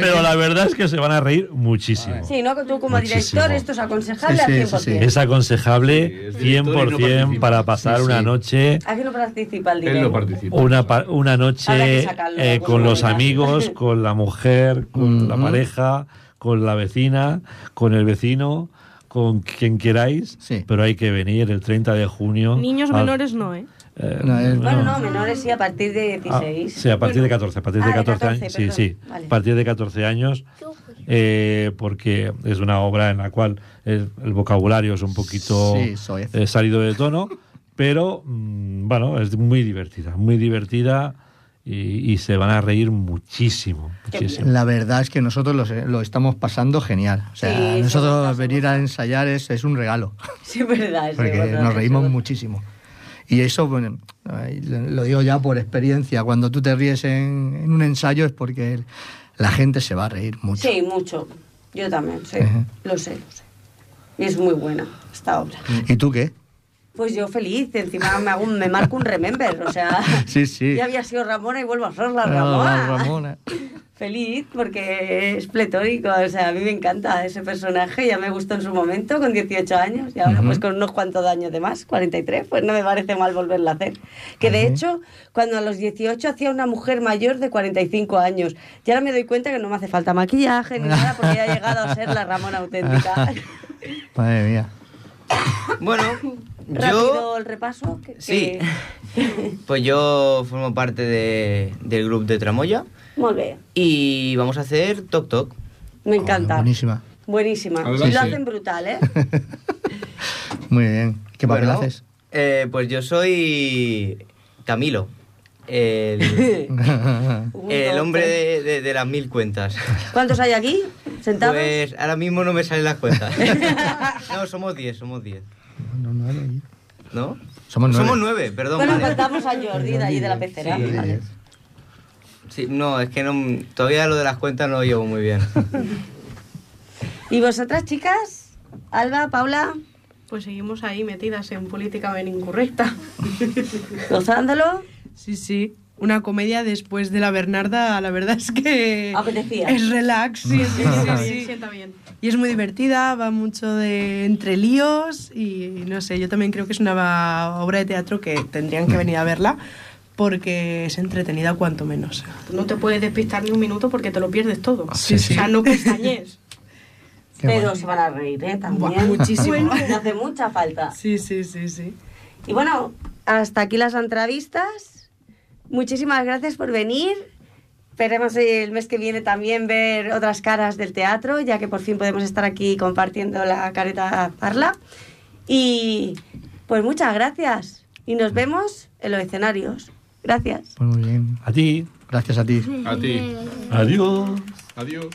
pero la verdad es que se van a reír muchísimo. Sí, ¿no? Tú como Muchísimo. director, esto es aconsejable Sí, al sí, 100%. sí, sí. Es aconsejable Sí, es director y no 100% participa. para pasar Sí, una noche Aquí no participa el Él dinero. no participa. una, pa- una noche sacarlo, eh, pues, con los bueno. amigos, con la mujer, con la Ujú. pareja, con la vecina, con el vecino, con quien queráis, Sí. pero hay que venir el 30 de junio. Niños al- menores no, ¿eh? eh, No, es- Bueno, no, menores sí, a partir de Ah, 16. sí, a partir de 14, a partir Ah, de de 14, 14, años. Sí, perdón. sí, Vale. a partir de 14 años, eh, porque es una obra en la cual el, el vocabulario es un poquito Sí, eh, salido de tono, pero mm, bueno, es muy divertida, muy divertida y, y se van a reír muchísimo. La verdad es que nosotros lo, lo estamos pasando genial. O sea, Sí, nosotros venir a ensayar es, es un regalo, [laughs] Sí, es verdad. sí, porque verdad, nos reímos muchísimo. Y eso, bueno, lo lo digo ya por experiencia, cuando tú te ríes en, en un ensayo es porque la gente se va a reír mucho. Sí, mucho. Yo también, sí. Ajá. Lo sé, lo sé. Y es muy buena esta obra. ¿Y tú qué? Pues yo feliz, encima me, hago, un- me marco un remember, o sea... [laughs] Sí, sí. Ya había sido Ramona y vuelvo a ser la Ah, Ramona. Ramona. [laughs] Feliz porque es pletórico, o sea, a mí me encanta ese personaje, ya me gustó en su momento con 18 años y ahora Ujú. pues con unos cuantos años de más, 43, pues no me parece mal volverla a hacer. Que de Ujú. hecho, cuando a los 18 hacía una mujer mayor de 45 años, y ahora me doy cuenta que no me hace falta maquillaje ni nada porque ya he llegado a ser la Ramona auténtica. [laughs] Madre mía. Bueno, Rápido yo... el repaso. que- Sí. que- [laughs] Pues yo formo parte de- del grupo de Tramoya Muy bien, y vamos a hacer Tok Tok. me encanta. Buenísima. Buenísima. Y lo sí. hacen brutal, ¿eh? [laughs] Muy bien. ¿Qué papel Bueno, haces? eh, pues yo soy Camilo, el, [laughs] el hombre de, de- de las mil cuentas. ¿Cuántos hay aquí? ¿Sentados? Pues ahora mismo no me salen las cuentas. No, somos 10, somos 10. No, no, no. ¿No? Somos nueve. Somos 9, perdón. bueno, vale. contamos a Jordi de allí de la pecera. Sí. Vale. Sí, no, es que no, todavía lo de las cuentas no lo llevo muy bien. [laughs] ¿Y vosotras, chicas? Alba, Paula, Pues seguimos ahí metidas en política bien incorrecta. [laughs] gozándolo. Sí, sí. Una comedia después de la Bernarda, la verdad es que Apetecía. es relax, sí, sí, [laughs] Sienta bien. Y es muy divertida, va mucho de entre líos y no sé, yo también creo que es una obra de teatro que tendrían que venir a verla porque es entretenida cuanto menos. No te puedes despistar ni un minuto porque te lo pierdes todo. Sí, sí. O sea, no pestañes. [laughs] Qué Pero bueno. se van a reír, ¿eh? También. Buah, muchísimo. [laughs] Hace mucha falta. Sí, sí, sí, sí. Y bueno, hasta aquí las entrevistas. Muchísimas gracias por venir. Esperemos el mes que viene también ver otras caras del teatro, ya que por fin podemos estar aquí compartiendo la careta parla. Y pues muchas gracias. Y nos vemos en los escenarios. Gracias. Pues muy bien. A ti, Gracias a ti. A ti. adiós. Adiós.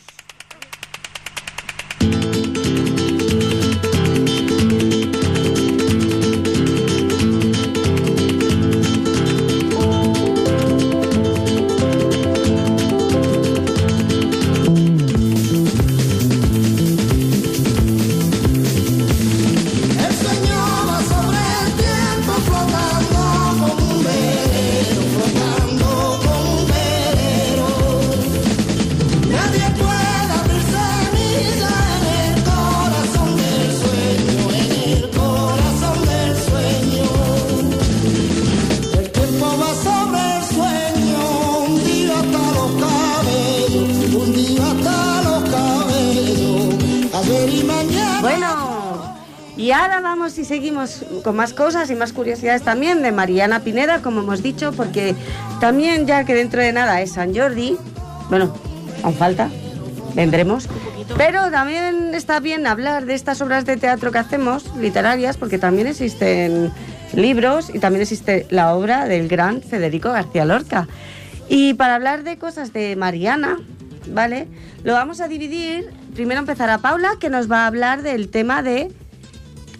Seguimos con más cosas y más curiosidades también de Mariana Pineda, como hemos dicho, porque también ya que dentro de nada es San Jordi, bueno, aún falta, vendremos, pero también está bien hablar de estas obras de teatro que hacemos, literarias, porque también existen libros y también existe la obra del gran Federico García Lorca. Y para hablar de cosas de Mariana, ¿vale? Lo vamos a dividir. Primero empezará Paula, que nos va a hablar del tema de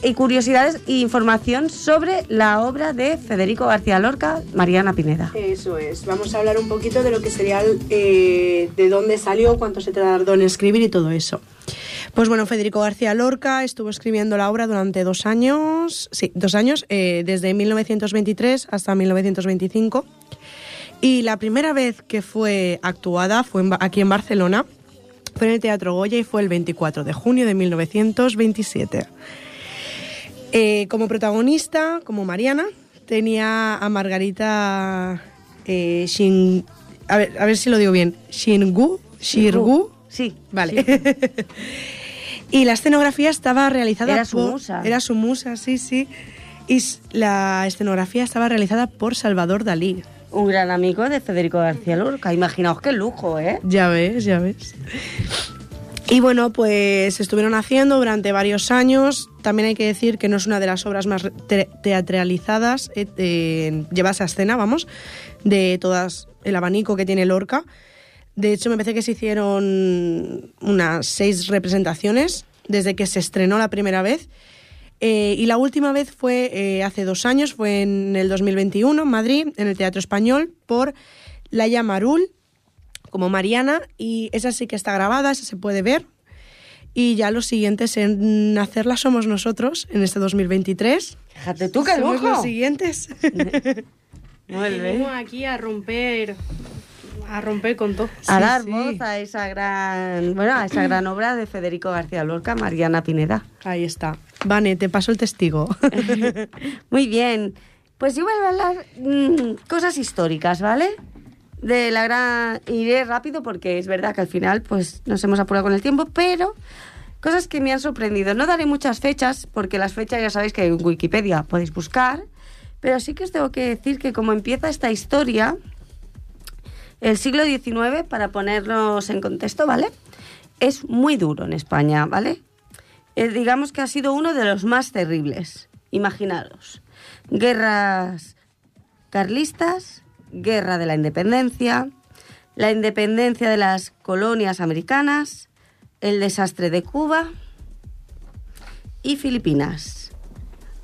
y curiosidades e información sobre la obra de Federico García Lorca, Mariana Pineda. Eso es. Vamos a hablar un poquito de lo que sería eh, de dónde salió, cuánto se tardó en escribir y todo eso. Pues bueno, Federico García Lorca estuvo escribiendo la obra durante dos años, sí, dos años, eh, desde 1923 hasta 1925. Y la primera vez que fue actuada fue en aquí en Barcelona, fue en el Teatro Goya y fue el 24 de junio de 1927. Eh, como protagonista, como Mariana, tenía a Margarita eh, Shin... A ver, a ver si lo digo bien. Shingu. Shirgu. Sí. Vale. [laughs] y la escenografía estaba realizada Era su por- musa. Era su musa, sí, sí. Y la escenografía estaba realizada por Salvador Dalí. Un gran amigo de Federico García Lorca. Imaginaos qué lujo, ¿eh? Ya ves, ya ves. Y bueno, pues estuvieron haciendo durante varios años. También hay que decir que no es una de las obras más te- teatralizadas, eh, eh, a escena, vamos, de todas el abanico que tiene Lorca. De hecho, me parece que se hicieron unas seis representaciones desde que se estrenó la primera vez. Eh, y la última vez fue eh, hace dos años, fue en el 2021, en Madrid, en el Teatro Español, por Laia Marul, como Mariana, y esa sí que está grabada, esa se puede ver. Y ya los siguientes en hacerla somos nosotros en este 2023. Fíjate tú qué Somos lujo. los siguientes. [laughs] Venimos aquí a romper, a romper con todo. A Sí, dar sí. voz a esa gran, bueno, a esa gran obra de Federico García Lorca, Mariana Pineda. Ahí está. Vane, te paso el testigo. [laughs] Muy bien. Pues yo voy a hablar mm, cosas históricas, ¿vale? De la gran... Iré rápido porque es verdad que al final pues nos hemos apurado con el tiempo, pero cosas que me han sorprendido. No daré muchas fechas porque las fechas ya sabéis que en Wikipedia podéis buscar, pero sí que os tengo que decir que como empieza esta historia, el siglo XIX, para ponernos en contexto, ¿vale? Es muy duro en España, ¿vale? Eh, digamos que ha sido uno de los más terribles. Imaginaros. Guerras carlistas, guerra de la independencia, la independencia de las colonias americanas, el desastre de Cuba y Filipinas.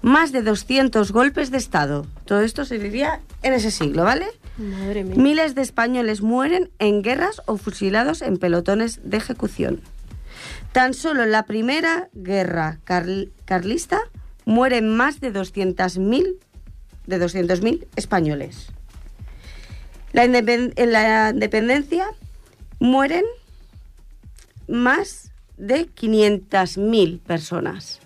Más de 200 golpes de Estado. Todo esto se vivía en ese siglo, ¿vale? Madre mía. Miles de españoles mueren en guerras o fusilados en pelotones de ejecución. Tan solo en la primera guerra carl- carlista mueren más de 200.000 de 200.000 españoles. La en la independencia mueren más de 500.000 personas.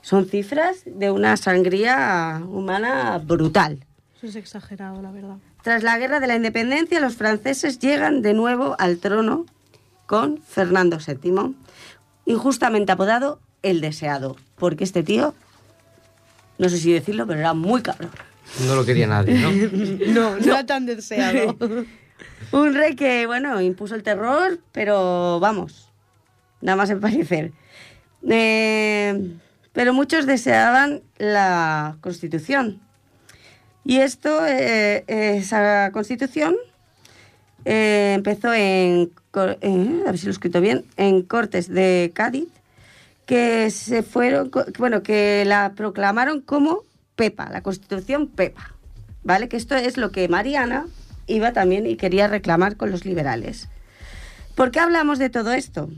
Son cifras de una sangría humana brutal. Eso es exagerado, la verdad. Tras la guerra de la independencia, los franceses llegan de nuevo al trono con Fernando VII, injustamente apodado el deseado, porque este tío, no sé si decirlo, pero era muy cabrón. No lo quería nadie, ¿no? [laughs] no, no era tan deseado. [laughs] Un rey que, bueno, impuso el terror, pero vamos, nada más en parecer. Eh, pero muchos deseaban la constitución. Y esto, eh, esa constitución eh, empezó en, eh, a ver si lo he escrito bien, en Cortes de Cádiz, que se fueron, bueno, que la proclamaron como Pepa, la Constitución Pepa, ¿vale? Que esto es lo que Mariana iba también y quería reclamar con los liberales. ¿Por qué hablamos de todo esto?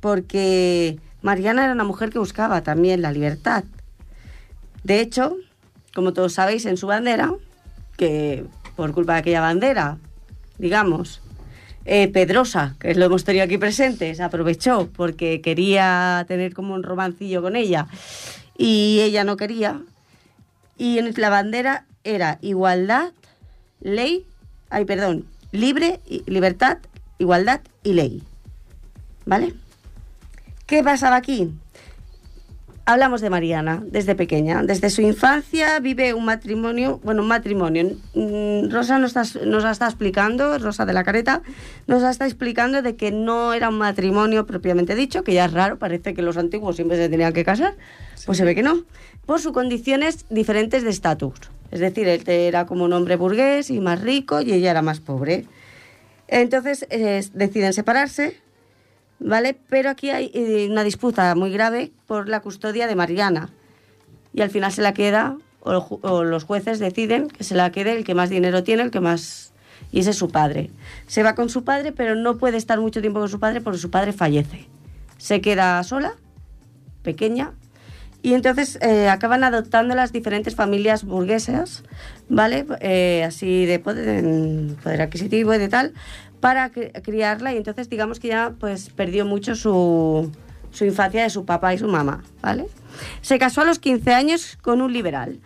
Porque Mariana era una mujer que buscaba también la libertad. De hecho, como todos sabéis, en su bandera, que por culpa de aquella bandera, digamos, eh, Pedrosa, que lo hemos tenido aquí presentes, aprovechó porque quería tener como un romancillo con ella y ella no quería. Y la bandera era igualdad, ley, ay, perdón, libre, libertad, igualdad y ley. ¿Vale? ¿Qué pasaba aquí? hablamos de Mariana desde pequeña. Desde su infancia vive un matrimonio, bueno, un matrimonio. Mm, Rosa nos está, está explicando, Rosa de la Careta, nos está explicando de que no era un matrimonio propiamente dicho, que ya es raro, parece que los antiguos siempre se tenían que casar, pues se ve que no, por sus condiciones diferentes de estatus. Es decir, él era como un hombre burgués y más rico y ella era más pobre. Entonces deciden separarse, ¿vale? Pero aquí hay eh, una disputa muy grave por la custodia de Mariana. Y al final se la queda, o, o los jueces deciden que se la quede el que más dinero tiene, el que más... Y ese es su padre. Se va con su padre, pero no puede estar mucho tiempo con su padre porque su padre fallece. Se queda sola, pequeña, y entonces eh, acaban adoptando las diferentes familias burguesas, ¿vale? Eh, así de poder, adquisitivo y de tal, para cri- criarla y entonces digamos que ya pues perdió mucho su, su infancia de su papá y su mamá, ¿vale? Se casó a los 15 años con un liberal,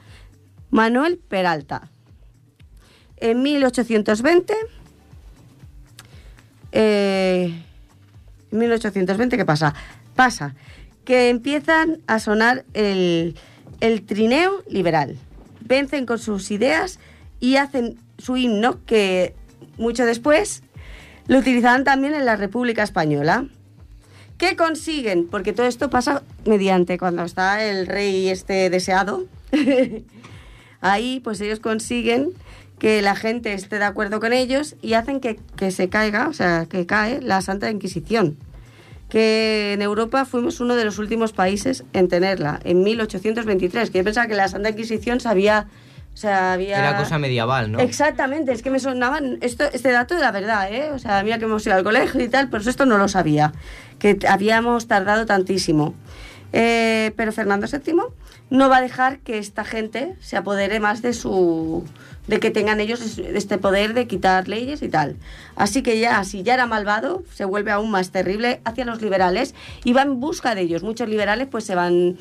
Manuel Peralta. En 1820, eh, en 1820, ¿qué pasa? Pasa que empiezan a sonar el, el trineo liberal. Vencen con sus ideas y hacen su himno que mucho después lo utilizarán también en la República Española. ¿Qué consiguen? Porque todo esto pasa mediante cuando está el rey este deseado. [laughs] Ahí pues ellos consiguen que la gente esté de acuerdo con ellos y hacen que, que se caiga, o sea, que cae la Santa Inquisición que en Europa fuimos uno de los últimos países en tenerla, en 1823, que yo pensaba que la Santa Inquisición se había... O sea, había... Era cosa medieval, ¿no? Exactamente, es que me sonaban esto, este dato de la verdad, ¿eh? O sea, mira que hemos ido al colegio y tal, pero esto no lo sabía, que habíamos tardado tantísimo. Eh, pero Fernando VII no va a dejar que esta gente se apodere más de su de que tengan ellos es- este poder de quitar leyes y tal. Así que ya, si ya era malvado, se vuelve aún más terrible hacia los liberales y va en busca de ellos. Muchos liberales pues se van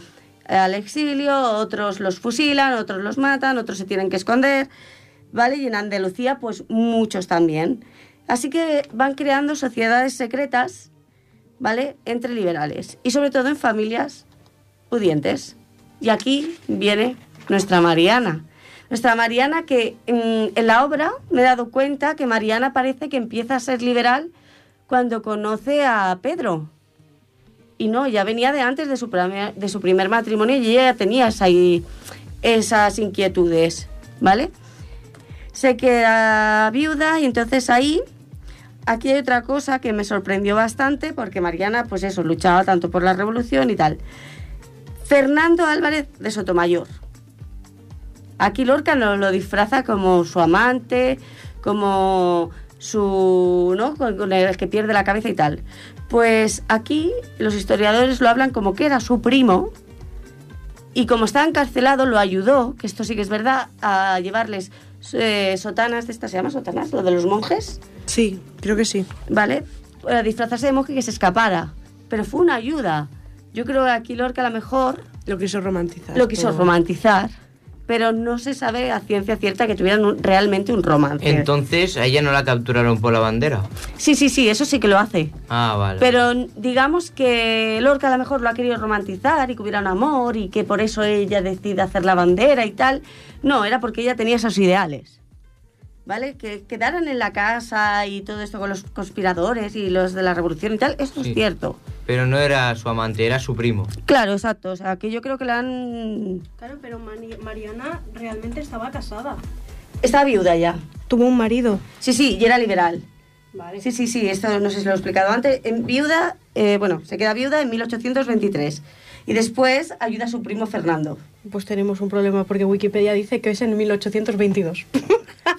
eh, al exilio, otros los fusilan, otros los matan, otros se tienen que esconder, ¿vale? Y en Andalucía pues muchos también. Así que van creando sociedades secretas, ¿vale? Entre liberales y sobre todo en familias pudientes. Y aquí viene nuestra Mariana. Nuestra Mariana que mm, en la obra me he dado cuenta que Mariana parece que empieza a ser liberal cuando conoce a Pedro. Y no, ya venía de antes de su, primer- matrimonio y ella ya tenía esa- esas inquietudes, ¿vale? Se queda viuda y entonces ahí, aquí hay otra cosa que me sorprendió bastante porque Mariana, pues eso, luchaba tanto por la revolución y tal. Fernando Álvarez de Sotomayor. Aquí Lorca nos lo disfraza como su amante, como su. ¿no? Con, el que pierde la cabeza y tal. Pues aquí los historiadores lo hablan como que era su primo. Y como estaba encarcelado, lo ayudó, que esto sí que es verdad, a llevarles eh, sotanas, de estas se llama sotanas, lo de los monjes. Sí, creo que sí. ¿Vale? Para disfrazarse de monje que se escapara. Pero fue una ayuda. Yo creo que aquí Lorca a lo mejor Lo quiso romantizar. lo quiso romantizar, pero no se sabe a ciencia cierta que tuvieran un- realmente un romance. Entonces, a ella no la capturaron por la bandera. sí, sí, sí, eso sí que lo hace. Ah, vale. Pero digamos que Lorca a lo mejor lo ha querido romantizar y que hubiera un amor y que por eso ella decide hacer la bandera y tal. No, era porque ella tenía esos ideales. ¿Vale? Que quedaran en la casa y todo esto con los conspiradores y los de la revolución y tal, esto Sí. es cierto. Pero no era su amante, era su primo. Claro, exacto. O sea, que yo creo que la han... Claro, pero Mani- Mariana realmente estaba casada. Está viuda ya. Tuvo un marido. Sí, sí, y era liberal. Vale. Sí, sí, sí, esto no sé si lo he explicado antes. En viuda, eh, bueno, se queda viuda en 1823. Y después ayuda a su primo Fernando. Pues tenemos un problema porque Wikipedia dice que es en 1822. [laughs]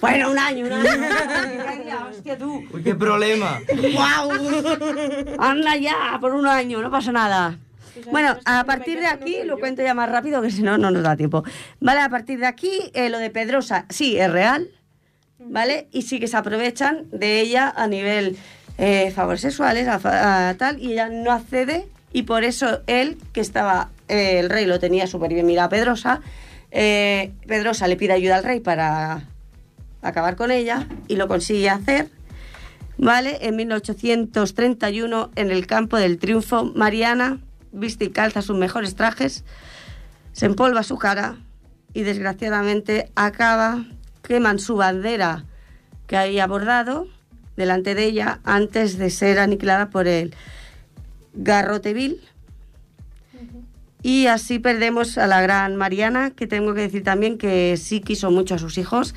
Bueno, un año, un año. Hostia, tú. Uy, qué problema. ¡Guau! Anda ya, por un año, no pasa nada. Bueno, a partir de aquí, lo cuento ya más rápido, que si no, no nos da tiempo. Vale, a partir de aquí, eh, lo de Pedrosa, sí, es real, ¿vale? Y sí que se aprovechan de ella a nivel eh, favores sexuales, a fa- a tal, y ella no accede, y por eso él, que estaba, eh, el rey lo tenía súper bien mirado a Pedrosa, eh, Pedrosa le pide ayuda al rey para acabar con ella, y lo consigue hacer, ¿vale? En 1831, en el campo del triunfo, Mariana viste y calza sus mejores trajes, se empolva su cara y desgraciadamente acaba queman su bandera que había bordado delante de ella antes de ser aniquilada por el Garroteville. Y así perdemos a la gran Mariana, que tengo que decir también que sí quiso mucho a sus hijos,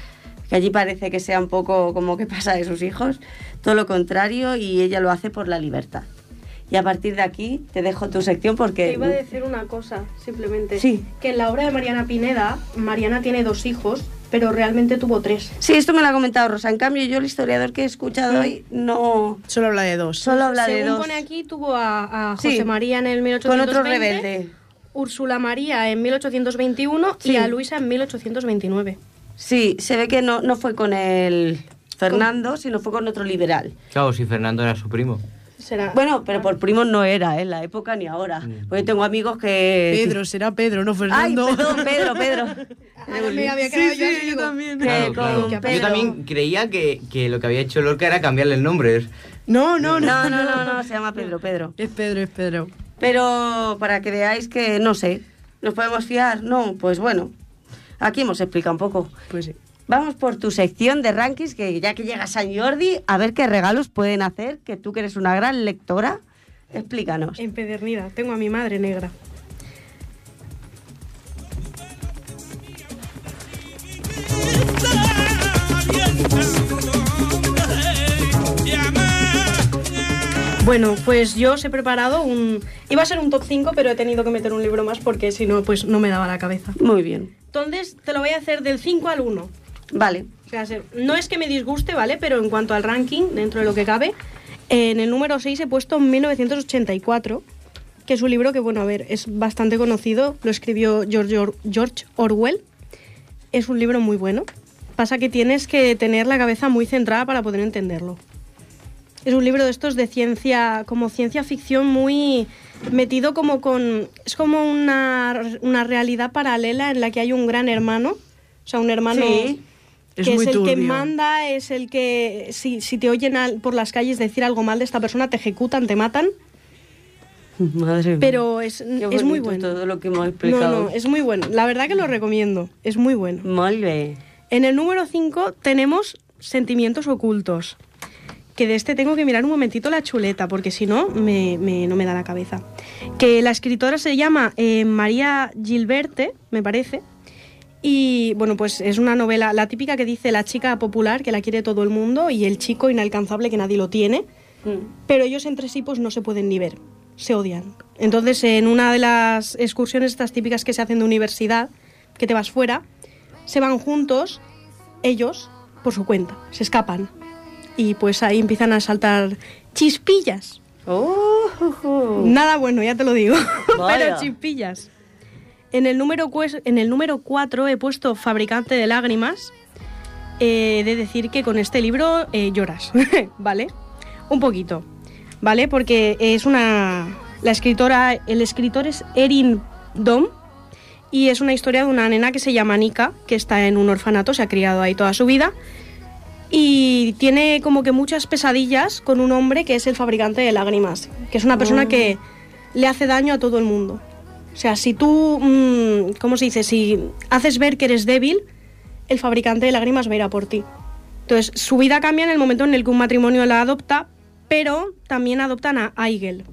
que allí parece que sea un poco como que pasa de sus hijos, todo lo contrario, y ella lo hace por la libertad. Y a partir de aquí te dejo tu sección porque... Te iba a decir una cosa, simplemente. Sí. Que en la obra de Mariana Pineda, Mariana tiene dos hijos, pero realmente tuvo tres. Sí, esto me lo ha comentado Rosa. En cambio, yo el historiador que he escuchado hoy no... Solo habla de dos. Solo habla de Según dos. pone aquí, tuvo a, a Sí. José María en el Con 1820. otro rebelde. Úrsula María en 1821 Sí. y a Luisa en 1829. Sí, se ve que no, no fue con el Fernando, sino fue con otro liberal. Claro, si Fernando era su primo. Será. Bueno, pero por primos no era, ¿eh? en la época ni ahora. Porque tengo amigos que... Pedro, será Pedro, no Ay, Fernando. perdón, Pedro, Pedro. [laughs] Me había Sí, quedado sí, yo yo también. Claro, claro. Yo también creía que, que lo que había hecho Lorca era cambiarle el nombre. No, no, no. No, no, no, no, se llama Pedro, Pedro. Es Pedro, es Pedro. Pero para que veáis que, no sé, ¿nos podemos fiar? No, pues bueno, aquí hemos explicado un poco. Pues sí. Vamos por tu sección de rankings, que ya que llega San Jordi, a ver qué regalos pueden hacer, que tú que eres una gran lectora, explícanos. Empedernida. Tengo a mi madre negra. Bueno, pues yo os he preparado un... Iba a ser un top 5, pero he tenido que meter un libro más porque si no, pues no me daba la cabeza. Muy bien, Entonces, te lo voy a hacer del 5 al 1. vale. O sea, se- no es que me disguste, ¿vale? Pero en cuanto al ranking, dentro de lo que cabe, en el número 6 he puesto 1984, que es un libro que, bueno, a ver, es bastante conocido. Lo escribió George, Or- George Orwell. Es un libro muy bueno. Pasa que tienes que tener la cabeza muy centrada para poder entenderlo. Es un libro de estos de ciencia, como ciencia ficción muy metido como con... Es como una, una realidad paralela en la que hay un gran hermano. O sea, un hermano Sí. Es que muy es el que manda, es el que si, si te oyen al- por las calles decir algo mal de esta persona, te ejecutan, te matan. [laughs] Madre mía. Pero es, es muy bueno. todo lo que hemos No, no, es muy bueno. La verdad que lo recomiendo. Es muy bueno. Muy bien. En el número 5 tenemos Sentimientos ocultos. Que de este tengo que mirar un momentito la chuleta, porque si no, me, me- no me da la cabeza. Que la escritora se llama eh, María Gilberte, me parece. Y bueno, pues es una novela, la típica que dice la chica popular que la quiere todo el mundo y el chico inalcanzable que nadie lo tiene. Pero ellos entre sí pues no se pueden ni ver, se odian. Entonces en una de las excursiones estas típicas que se hacen de universidad, que te vas fuera, se van juntos, ellos, por su cuenta, se escapan. Y pues ahí empiezan a saltar chispillas. Oh, Nada bueno, ya te lo digo. [laughs] Vaya. Pero chispillas. En el número en el número 4 he puesto Fabricante de lágrimas. He de decir que con este libro eh, lloras, [laughs] ¿vale? Un poquito, ¿vale? Porque es una la escritora, el escritor es Erin Dom y es una historia de una nena que se llama Nika, que está en un orfanato, se ha criado ahí toda su vida y tiene como que muchas pesadillas con un hombre que es el fabricante de lágrimas, que es una persona Oh. que le hace daño a todo el mundo. O sea, si tú, mm, ¿cómo se dice? Si haces ver que eres débil, el fabricante de lágrimas va a ir a por ti. Entonces, su vida cambia en el momento en el que un matrimonio la adopta, pero también adoptan a Aigel,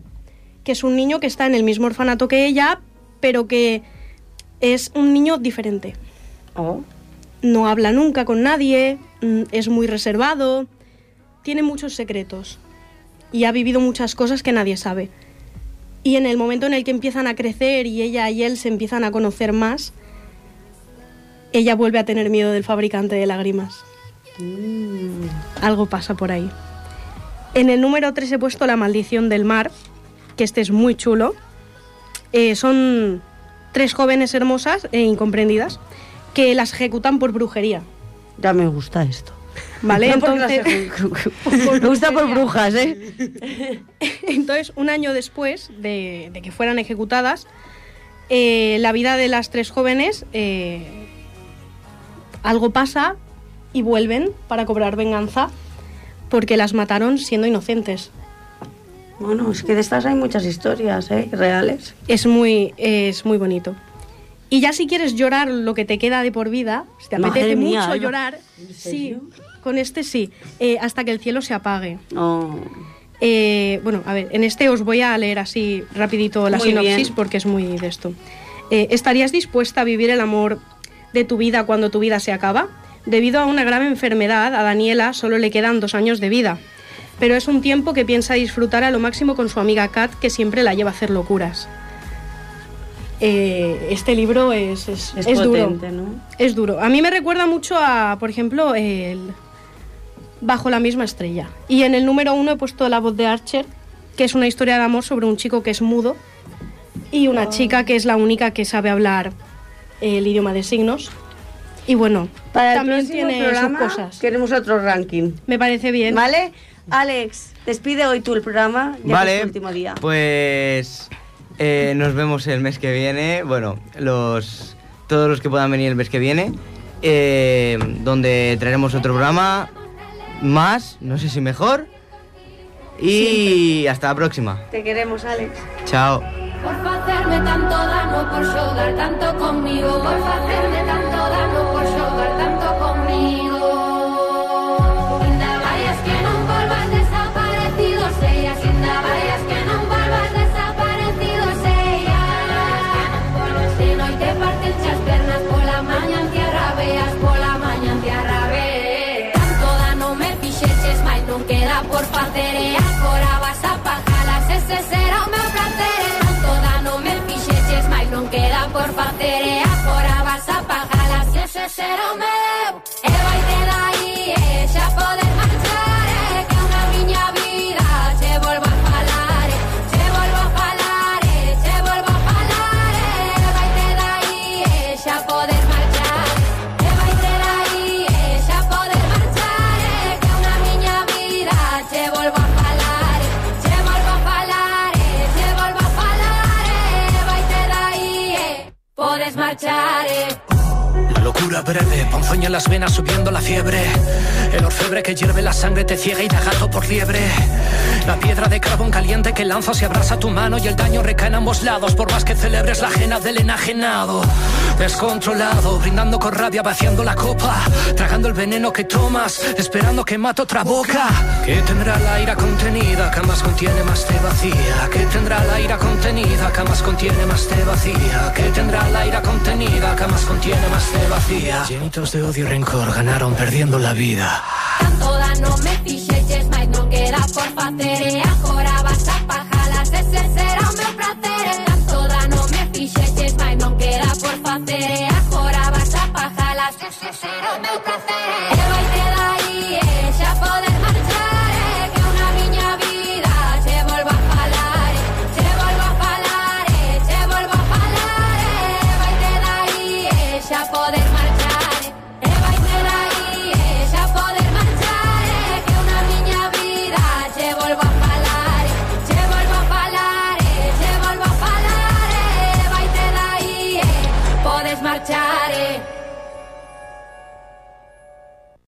que es un niño que está en el mismo orfanato que ella, pero que es un niño diferente oh. no habla nunca con nadie, mm, es muy reservado, tiene muchos secretos y ha vivido muchas cosas que nadie sabe. Y en el momento en el que empiezan a crecer y ella y él se empiezan a conocer más, ella vuelve a tener miedo del fabricante de lágrimas. Algo pasa por ahí. En el número 3 he puesto La maldición del mar, que este es muy chulo. Eh, son tres jóvenes hermosas e incomprendidas que las ejecutan por brujería. Ya me gusta esto. [laughs] ¿Vale? [laughs] No Entonces, [laughs] me gusta por brujas, ¿eh? entonces, un año después de, de que fueran ejecutadas, eh, la vida de las tres jóvenes, eh, algo pasa y vuelven para cobrar venganza porque las mataron siendo inocentes. Bueno, es que de estas hay muchas historias, ¿eh? Reales. Es muy, es muy bonito. Y ya si quieres llorar lo que te queda de por vida, si te Madre apetece mía, mucho llorar, sí, con este sí, eh, hasta que el cielo se apague. Oh. Eh, bueno, a ver, en este os voy a leer así rapidito la Muy sinopsis bien. porque es muy de esto. Eh, ¿Estarías dispuesta a vivir el amor de tu vida cuando tu vida se acaba? Debido a una grave enfermedad, a Daniela solo le quedan dos años de vida. Pero es un tiempo que piensa disfrutar a lo máximo con su amiga Kat, que siempre la lleva a hacer locuras. Eh, este libro es, es, Es, es duro. potente, ¿no? Es duro. A mí me recuerda mucho a, por ejemplo, el Bajo la misma estrella. Y en el número uno he puesto La voz de Archer, que es una historia de amor sobre un chico que es mudo y una chica que es la única que sabe hablar el idioma de signos. Y bueno, Para el también tiene programa sus cosas. queremos otro ranking. Me parece bien. ¿Vale? Alex, despide hoy tú el programa, ya que es Vale, tu último día. pues eh, nos vemos el mes que viene. Bueno, los todos los que puedan venir el mes que viene, eh, donde traeremos otro programa más, no sé si mejor. Y hasta la próxima. Te queremos, Alex. Chao. Por hacerme tanto daño, por tanto conmigo. Por hacerme tanto daño, por piacere agora vas a pajalas ese será o meu placer tanto dano me fixeches mais non queda por facer e agora vas a pajalas ese será o meu en las venas subiendo la fiebre. El orfebre que hierve la sangre te ciega y da gato por liebre. La piedra de carbón caliente que lanzas y abrasa tu mano y el daño recae en ambos lados por más que celebres la ajena del enajenado. Descontrolado, brindando con rabia, vaciando la copa, tragando el veneno que tomas, esperando que mate otra boca. Que tendrá la ira contenida, que más contiene más te vacía. Que tendrá la ira contenida, que más contiene más te vacía. Que tendrá la ira contenida, que más contiene más te vacía. Llenitos de odio y rencor, ganaron perdiendo la vida. Dano me queda por facer e agora vas a pajalas Ese será o meu placer. E tanto dano me fixeches Mais non queda por facer e agora vas a pajalas Ese será o meu placer